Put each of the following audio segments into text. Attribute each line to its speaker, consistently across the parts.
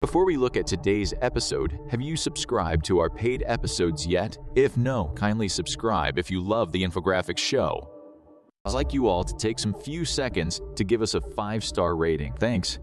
Speaker 1: Before we look at today's episode, have you subscribed to our paid episodes yet? If no, kindly subscribe if you love the infographics show. I'd like you all to take some few seconds to give us a 5-star rating. Thanks.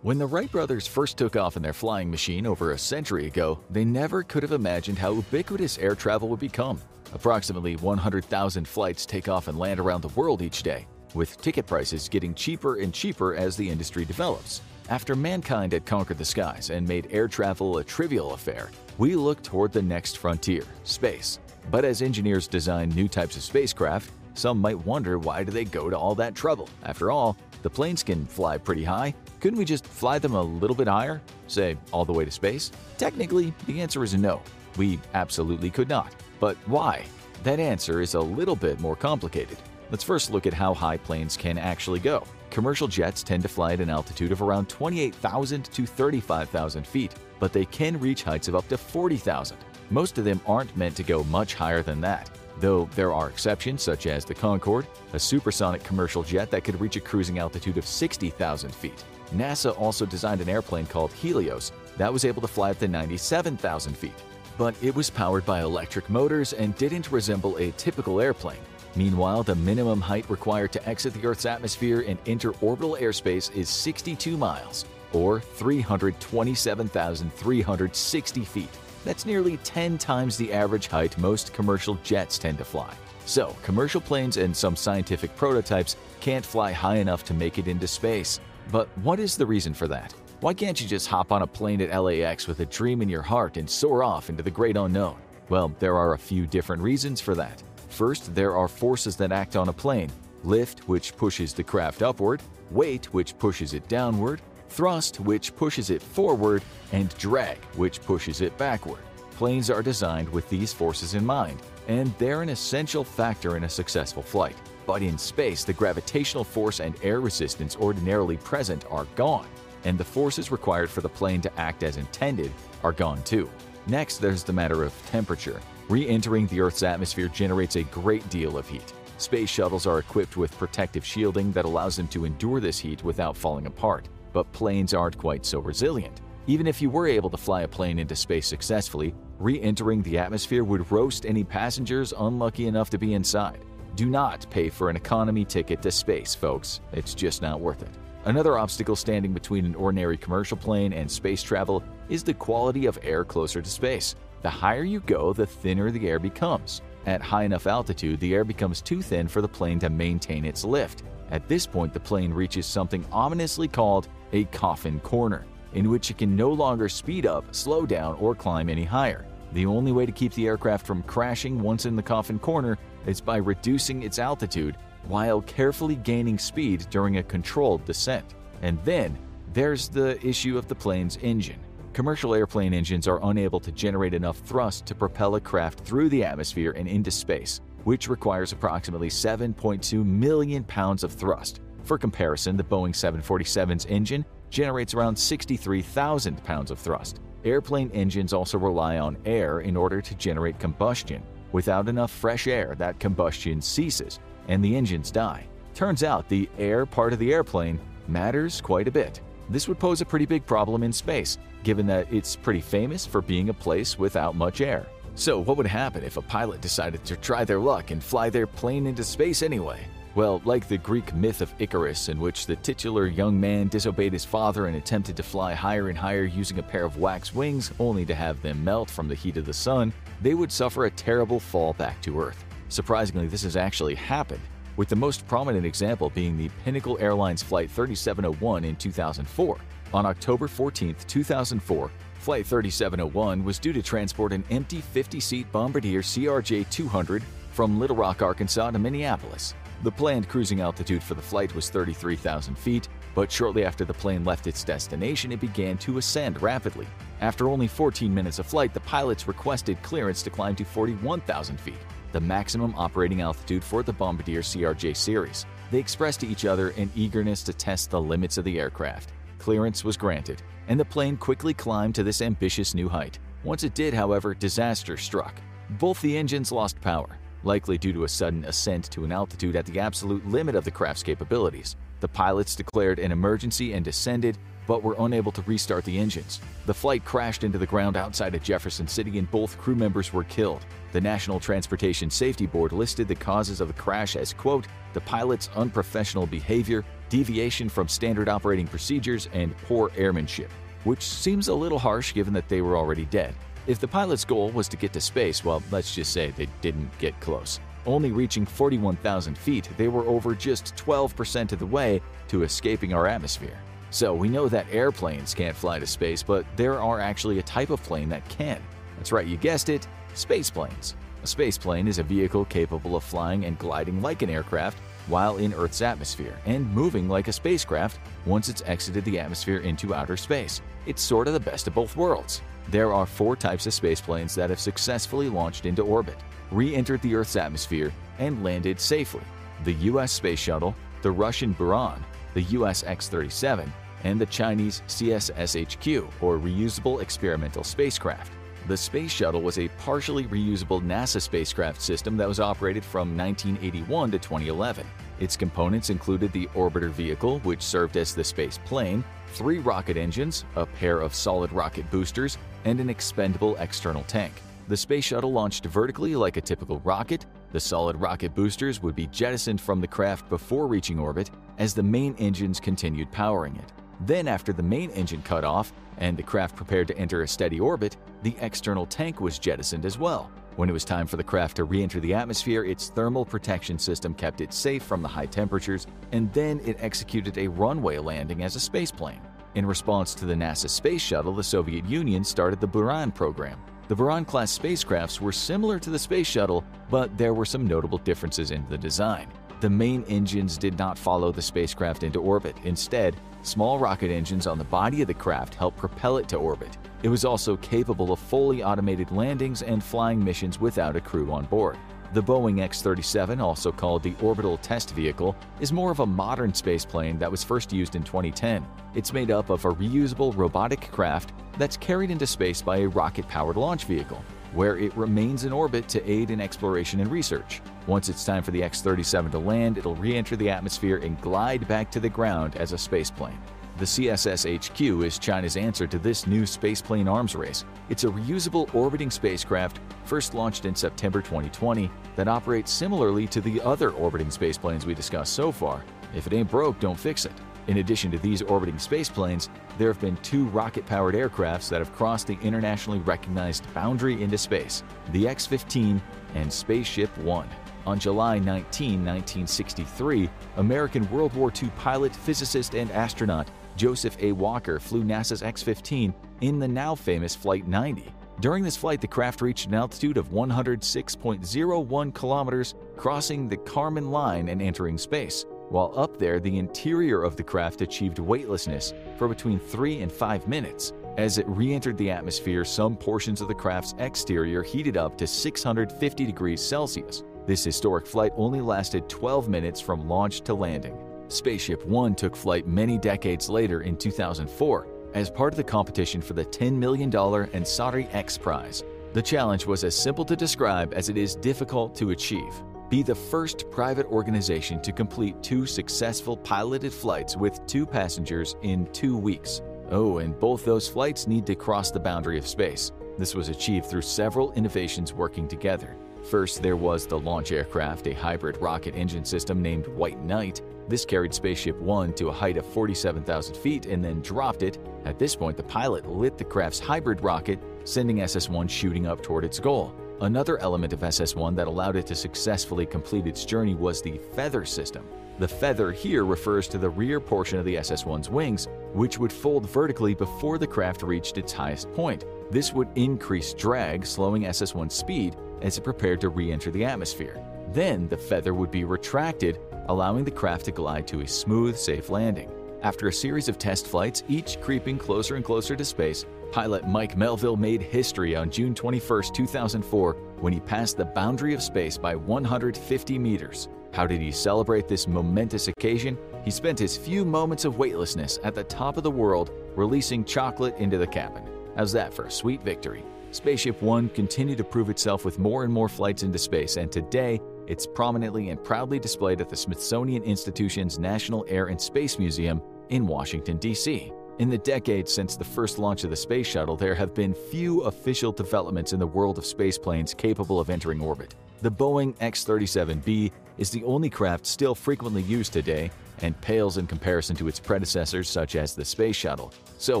Speaker 1: When the Wright brothers first took off in their flying machine over a century ago, they never could have imagined how ubiquitous air travel would become. Approximately 100,000 flights take off and land around the world each day, with ticket prices getting cheaper and cheaper as the industry develops. After mankind had conquered the skies and made air travel a trivial affair, we looked toward the next frontier, space. But as engineers design new types of spacecraft, some might wonder why do they go to all that trouble? After all, the planes can fly pretty high. Couldn't we just fly them a little bit higher? Say, all the way to space? Technically, the answer is no. We absolutely could not. But why? That answer is a little bit more complicated. Let's first look at how high planes can actually go. Commercial jets tend to fly at an altitude of around 28,000 to 35,000 feet, but they can reach heights of up to 40,000. Most of them aren't meant to go much higher than that, though there are exceptions such as the Concorde, a supersonic commercial jet that could reach a cruising altitude of 60,000 feet. NASA also designed an airplane called Helios that was able to fly up to 97,000 feet, but it was powered by electric motors and didn't resemble a typical airplane. Meanwhile, the minimum height required to exit the Earth's atmosphere and enter orbital airspace is 62 miles, or 327,360 feet. That's nearly 10 times the average height most commercial jets tend to fly. So, commercial planes and some scientific prototypes can't fly high enough to make it into space. But what is the reason for that? Why can't you just hop on a plane at LAX with a dream in your heart and soar off into the great unknown? Well, there are a few different reasons for that. First, there are forces that act on a plane lift, which pushes the craft upward, weight, which pushes it downward, thrust, which pushes it forward, and drag, which pushes it backward. Planes are designed with these forces in mind, and they're an essential factor in a successful flight. But in space, the gravitational force and air resistance ordinarily present are gone, and the forces required for the plane to act as intended are gone too. Next, there's the matter of temperature. Re entering the Earth's atmosphere generates a great deal of heat. Space shuttles are equipped with protective shielding that allows them to endure this heat without falling apart, but planes aren't quite so resilient. Even if you were able to fly a plane into space successfully, re entering the atmosphere would roast any passengers unlucky enough to be inside. Do not pay for an economy ticket to space, folks. It's just not worth it. Another obstacle standing between an ordinary commercial plane and space travel is the quality of air closer to space. The higher you go, the thinner the air becomes. At high enough altitude, the air becomes too thin for the plane to maintain its lift. At this point, the plane reaches something ominously called a coffin corner, in which it can no longer speed up, slow down, or climb any higher. The only way to keep the aircraft from crashing once in the coffin corner is by reducing its altitude while carefully gaining speed during a controlled descent. And then there's the issue of the plane's engine. Commercial airplane engines are unable to generate enough thrust to propel a craft through the atmosphere and into space, which requires approximately 7.2 million pounds of thrust. For comparison, the Boeing 747's engine generates around 63,000 pounds of thrust. Airplane engines also rely on air in order to generate combustion. Without enough fresh air, that combustion ceases and the engines die. Turns out the air part of the airplane matters quite a bit. This would pose a pretty big problem in space, given that it's pretty famous for being a place without much air. So, what would happen if a pilot decided to try their luck and fly their plane into space anyway? Well, like the Greek myth of Icarus, in which the titular young man disobeyed his father and attempted to fly higher and higher using a pair of wax wings only to have them melt from the heat of the sun, they would suffer a terrible fall back to Earth. Surprisingly, this has actually happened, with the most prominent example being the Pinnacle Airlines Flight 3701 in 2004. On October 14, 2004, Flight 3701 was due to transport an empty 50-seat Bombardier CRJ-200 from Little Rock, Arkansas to Minneapolis. The planned cruising altitude for the flight was 33,000 feet, but shortly after the plane left its destination, it began to ascend rapidly. After only 14 minutes of flight, the pilots requested clearance to climb to 41,000 feet, the maximum operating altitude for the Bombardier CRJ series. They expressed to each other an eagerness to test the limits of the aircraft. Clearance was granted, and the plane quickly climbed to this ambitious new height. Once it did, however, disaster struck. Both the engines lost power, likely due to a sudden ascent to an altitude at the absolute limit of the craft's capabilities. The pilots declared an emergency and descended, but were unable to restart the engines. The flight crashed into the ground outside of Jefferson City and both crew members were killed. The National Transportation Safety Board listed the causes of the crash as, quote, the pilot's unprofessional behavior, deviation from standard operating procedures, and poor airmanship, which seems a little harsh given that they were already dead. If the pilot's goal was to get to space, well, let's just say they didn't get close. Only reaching 41,000 feet, they were over just 12% of the way to escaping our atmosphere. So we know that airplanes can't fly to space, but there are actually a type of plane that can. That's right, you guessed it, space planes. A space plane is a vehicle capable of flying and gliding like an aircraft while in Earth's atmosphere and moving like a spacecraft once it's exited the atmosphere into outer space. It's sort of the best of both worlds. There are four types of spaceplanes that have successfully launched into orbit, re-entered the Earth's atmosphere, and landed safely. The US Space Shuttle, the Russian Buran, the US X-37, and the Chinese CSSHQ, or Reusable Experimental Spacecraft. The Space Shuttle was a partially reusable NASA spacecraft system that was operated from 1981 to 2011. Its components included the orbiter vehicle, which served as the space plane, three rocket engines, a pair of solid rocket boosters, and an expendable external tank. The space shuttle launched vertically like a typical rocket. The solid rocket boosters would be jettisoned from the craft before reaching orbit as the main engines continued powering it. Then, after the main engine cut off and the craft prepared to enter a steady orbit, the external tank was jettisoned as well. When it was time for the craft to re enter the atmosphere, its thermal protection system kept it safe from the high temperatures, and then it executed a runway landing as a spaceplane. In response to the NASA Space Shuttle, the Soviet Union started the Buran program. The Buran class spacecrafts were similar to the Space Shuttle, but there were some notable differences in the design. The main engines did not follow the spacecraft into orbit. Instead, small rocket engines on the body of the craft helped propel it to orbit. It was also capable of fully automated landings and flying missions without a crew on board. The Boeing X-37, also called the Orbital Test Vehicle, is more of a modern spaceplane that was first used in 2010. It's made up of a reusable robotic craft that's carried into space by a rocket-powered launch vehicle where it remains in orbit to aid in exploration and research. Once it's time for the X-37 to land, it'll re-enter the atmosphere and glide back to the ground as a spaceplane. The CSSHQ is China's answer to this new spaceplane arms race. It's a reusable orbiting spacecraft first launched in September 2020 that operates similarly to the other orbiting spaceplanes we discussed so far. If it ain't broke, don't fix it. In addition to these orbiting spaceplanes, there have been two rocket-powered aircrafts that have crossed the internationally recognized boundary into space, the X-15 and Spaceship One. On July 19, 1963, American World War II pilot, physicist, and astronaut Joseph A. Walker flew NASA's X-15 in the now famous Flight 90. During this flight, the craft reached an altitude of 106.01 kilometers, crossing the Kármán line and entering space. While up there, the interior of the craft achieved weightlessness for between 3 and 5 minutes. As it re-entered the atmosphere, some portions of the craft's exterior heated up to 650 degrees Celsius. This historic flight only lasted 12 minutes from launch to landing. Spaceship One took flight many decades later in 2004 as part of the competition for the $10 million Ansari X Prize. The challenge was as simple to describe as it is difficult to achieve be the first private organization to complete two successful piloted flights with two passengers in two weeks. Oh, and both those flights need to cross the boundary of space. This was achieved through several innovations working together. First, there was the launch aircraft, a hybrid rocket engine system named White Knight. This carried Spaceship One to a height of 47,000 feet and then dropped it. At this point, the pilot lit the craft's hybrid rocket, sending SS-1 shooting up toward its goal. Another element of SS-1 that allowed it to successfully complete its journey was the feather system. The feather here refers to the rear portion of the SS-1's wings, which would fold vertically before the craft reached its highest point. This would increase drag, slowing SS-1's speed as it prepared to re-enter the atmosphere. Then the feather would be retracted, allowing the craft to glide to a smooth, safe landing. After a series of test flights, each creeping closer and closer to space, Pilot Mike Melvill made history on June 21, 2004, when he passed the boundary of space by 150 meters. How did he celebrate this momentous occasion? He spent his few moments of weightlessness at the top of the world releasing chocolate into the cabin. How's that for a sweet victory? Spaceship One continued to prove itself with more and more flights into space, and today it's prominently and proudly displayed at the Smithsonian Institution's National Air and Space Museum in Washington, D.C. In the decades since the first launch of the space shuttle, there have been few official developments in the world of spaceplanes capable of entering orbit. The Boeing X-37B is the only craft still frequently used today and pales in comparison to its predecessors such as the Space Shuttle. So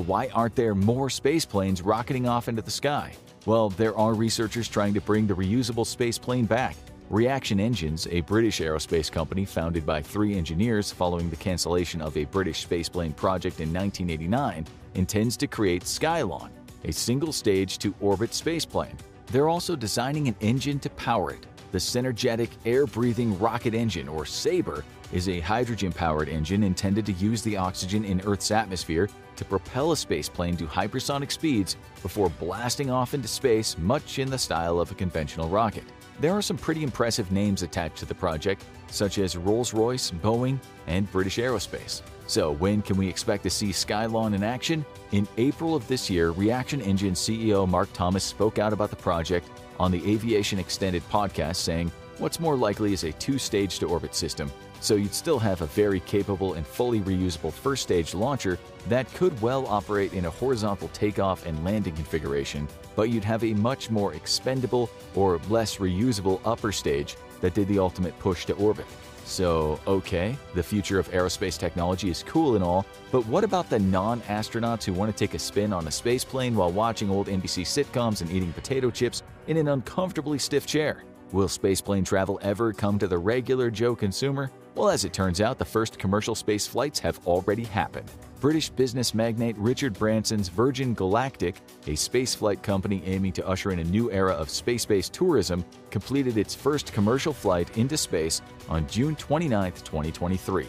Speaker 1: why aren't there more space planes rocketing off into the sky? Well, there are researchers trying to bring the reusable space plane back. Reaction Engines, a British aerospace company founded by three engineers following the cancellation of a British spaceplane project in 1989, intends to create Skylon, a single-stage to orbit spaceplane. They're also designing an engine to power it. The Synergetic Air-Breathing Rocket Engine, or SABRE, is a hydrogen-powered engine intended to use the oxygen in Earth's atmosphere to propel a spaceplane to hypersonic speeds before blasting off into space much in the style of a conventional rocket. There are some pretty impressive names attached to the project, such as Rolls-Royce, Boeing, and British Aerospace. So when can we expect to see Skylon in action? In April of this year, Reaction Engine CEO Mark Thomas spoke out about the project on the Aviation Extended podcast saying, what's more likely is a two-stage to orbit system, so you'd still have a very capable and fully reusable first stage launcher that could well operate in a horizontal takeoff and landing configuration, but you'd have a much more expendable or less reusable upper stage that did the ultimate push to orbit. So, okay, the future of aerospace technology is cool and all, but what about the non-astronauts who want to take a spin on a space plane while watching old NBC sitcoms and eating potato chips in an uncomfortably stiff chair? Will spaceplane travel ever come to the regular Joe consumer? Well, as it turns out, the first commercial space flights have already happened. British business magnate Richard Branson's Virgin Galactic, a spaceflight company aiming to usher in a new era of space-based tourism, completed its first commercial flight into space on June 29, 2023.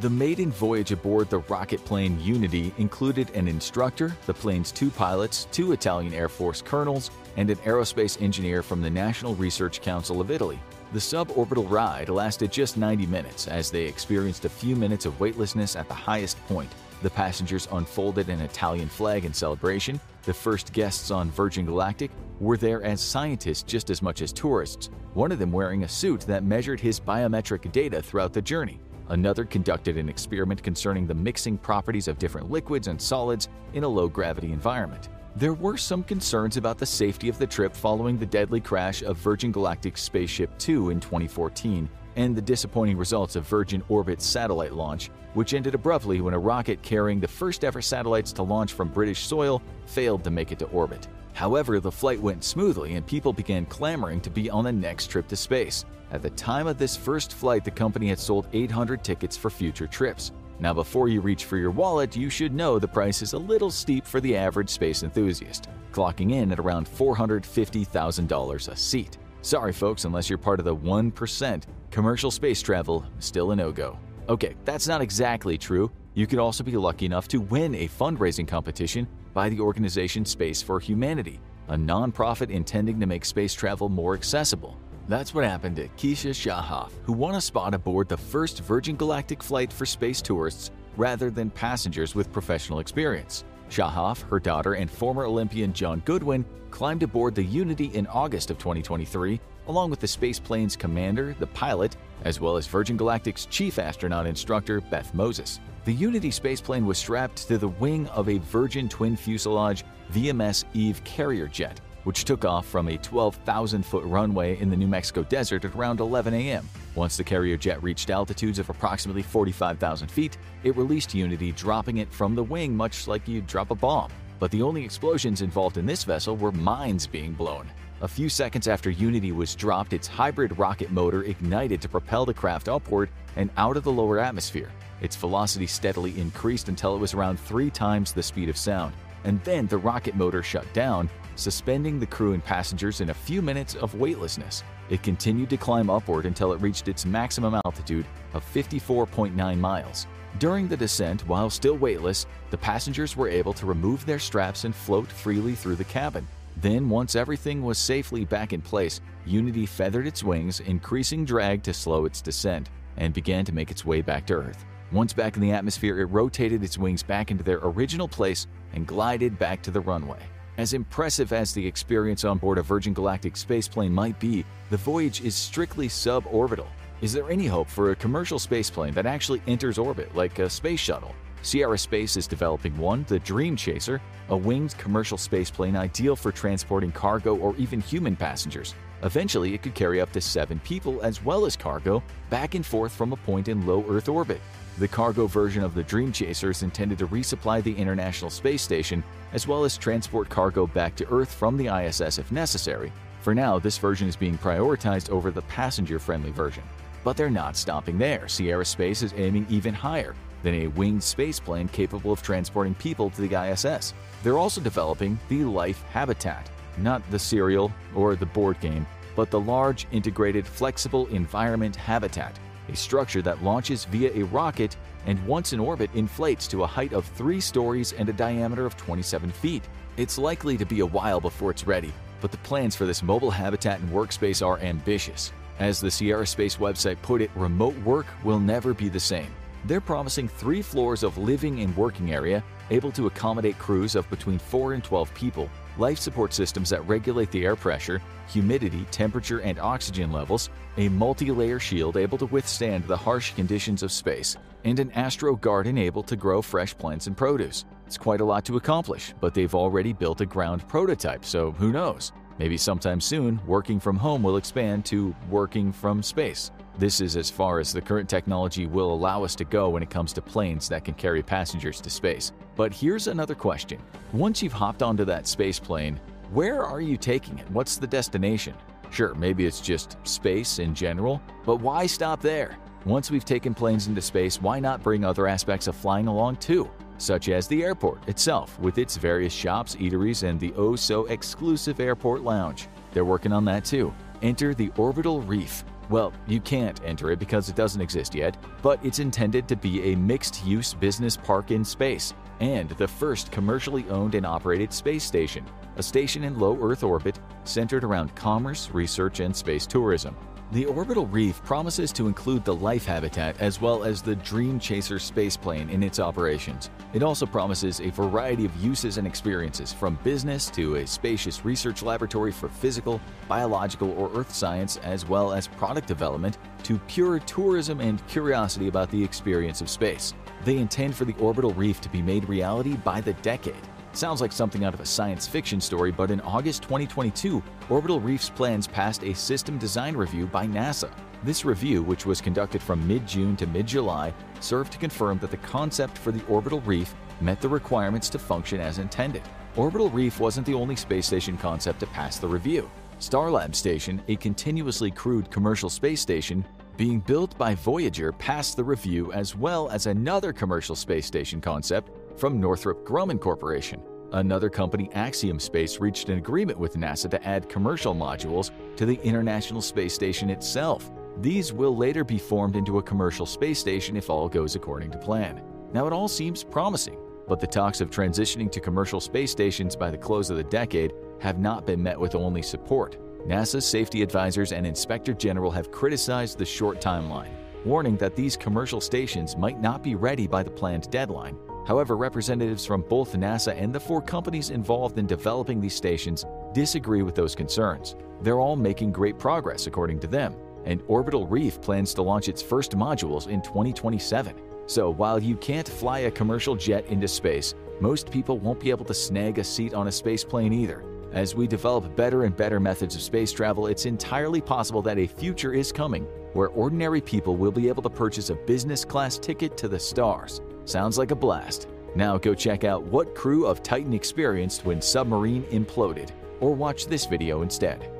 Speaker 1: The maiden voyage aboard the rocket plane Unity included an instructor, the plane's two pilots, two Italian Air Force colonels, and an aerospace engineer from the National Research Council of Italy. The suborbital ride lasted just 90 minutes as they experienced a few minutes of weightlessness at the highest point. The passengers unfolded an Italian flag in celebration. The first guests on Virgin Galactic were there as scientists just as much as tourists, one of them wearing a suit that measured his biometric data throughout the journey. Another conducted an experiment concerning the mixing properties of different liquids and solids in a low-gravity environment. There were some concerns about the safety of the trip following the deadly crash of Virgin Galactic's Spaceship Two in 2014 and the disappointing results of Virgin Orbit's satellite launch, which ended abruptly when a rocket carrying the first ever satellites to launch from British soil failed to make it to orbit. However, the flight went smoothly and people began clamoring to be on the next trip to space. At the time of this first flight, the company had sold 800 tickets for future trips. Now, before you reach for your wallet, you should know the price is a little steep for the average space enthusiast, clocking in at around $450,000 a seat. Sorry, folks, unless you're part of the 1%, commercial space travel still a no-go. Okay, that's not exactly true. You could also be lucky enough to win a fundraising competition by the organization Space for Humanity, a nonprofit intending to make space travel more accessible. That's what happened to Keisha Schahaff, who won a spot aboard the first Virgin Galactic flight for space tourists rather than passengers with professional experience. Schahaff, her daughter, and former Olympian Jon Goodwin climbed aboard the Unity in August of 2023, along with the spaceplane's commander, the pilot, as well as Virgin Galactic's chief astronaut instructor, Beth Moses. The Unity spaceplane was strapped to the wing of a Virgin twin fuselage VMS Eve carrier jet, which took off from a 12,000-foot runway in the New Mexico desert at around 11 a.m. Once the carrier jet reached altitudes of approximately 45,000 feet, it released Unity, dropping it from the wing much like you'd drop a bomb. But the only explosions involved in this vessel were mines being blown. A few seconds after Unity was dropped, its hybrid rocket motor ignited to propel the craft upward and out of the lower atmosphere. Its velocity steadily increased until it was around three times the speed of sound, and then the rocket motor shut down, suspending the crew and passengers in a few minutes of weightlessness. It continued to climb upward until it reached its maximum altitude of 54.9 miles. During the descent, while still weightless, the passengers were able to remove their straps and float freely through the cabin. Then, once everything was safely back in place, Unity feathered its wings, increasing drag to slow its descent, and began to make its way back to Earth. Once back in the atmosphere, it rotated its wings back into their original place and glided back to the runway. As impressive as the experience on board a Virgin Galactic spaceplane might be, the voyage is strictly suborbital. Is there any hope for a commercial spaceplane that actually enters orbit like a space shuttle? Sierra Space is developing one, the Dream Chaser, a winged commercial spaceplane ideal for transporting cargo or even human passengers. Eventually, it could carry up to seven people as well as cargo back and forth from a point in low Earth orbit. The cargo version of the Dream Chaser is intended to resupply the International Space Station as well as transport cargo back to Earth from the ISS if necessary. For now, this version is being prioritized over the passenger-friendly version. But they're not stopping there. Sierra Space is aiming even higher than a winged spaceplane capable of transporting people to the ISS. They're also developing the Life Habitat, not the cereal or the board game, but the large, integrated, flexible environment habitat, a structure that launches via a rocket and once in orbit inflates to a height of 3 stories and a diameter of 27 feet. It's likely to be a while before it's ready, but the plans for this mobile habitat and workspace are ambitious. As the Sierra Space website put it, remote work will never be the same. They're promising three floors of living and working area, able to accommodate crews of between 4 and 12 people, life support systems that regulate the air pressure, humidity, temperature, and oxygen levels, a multi-layer shield able to withstand the harsh conditions of space, and an astro garden able to grow fresh plants and produce. It's quite a lot to accomplish, but they've already built a ground prototype, so who knows? Maybe sometime soon, working from home will expand to working from space. This is as far as the current technology will allow us to go when it comes to planes that can carry passengers to space. But here's another question. Once you've hopped onto that space plane, where are you taking it? What's the destination? Sure, maybe it's just space in general, but why stop there? Once we've taken planes into space, why not bring other aspects of flying along too? Such as the airport itself, with its various shops, eateries, and the oh so exclusive airport lounge. They're working on that too. Enter the Orbital Reef, well, you can't enter it because it doesn't exist yet, but it's intended to be a mixed-use business park in space and the first commercially owned and operated space station, a station in low Earth orbit centered around commerce, research, and space tourism. The orbital reef promises to include the life habitat as well as the Dream Chaser spaceplane in its operations. It also promises a variety of uses and experiences from business to a spacious research laboratory for physical, biological, or earth science as well as product development to pure tourism and curiosity about the experience of space. They intend for the orbital reef to be made reality by the decade. Sounds like something out of a science fiction story, but in August 2022, Orbital Reef's plans passed a system design review by NASA. This review, which was conducted from mid-June to mid-July, served to confirm that the concept for the orbital reef met the requirements to function as intended. Orbital Reef wasn't the only space station concept to pass the review. Starlab Station, a continuously crewed commercial space station being built by Voyager, passed the review as well as another commercial space station concept from Northrop Grumman Corporation. Another company, Axiom Space, reached an agreement with NASA to add commercial modules to the International Space Station itself. These will later be formed into a commercial space station if all goes according to plan. Now, it all seems promising, but the talks of transitioning to commercial space stations by the close of the decade have not been met with only support. NASA's safety advisors and Inspector General have criticized the short timeline, warning that these commercial stations might not be ready by the planned deadline However, representatives from both NASA and the four companies involved in developing these stations disagree with those concerns. They're all making great progress, according to them, and Orbital Reef plans to launch its first modules in 2027. So while you can't fly a commercial jet into space, most people won't be able to snag a seat on a space plane either. As we develop better and better methods of space travel, it's entirely possible that a future is coming where ordinary people will be able to purchase a business class ticket to the stars. Sounds like a blast. Now go check out what crew of Titan experienced when submarine imploded, or watch this video instead.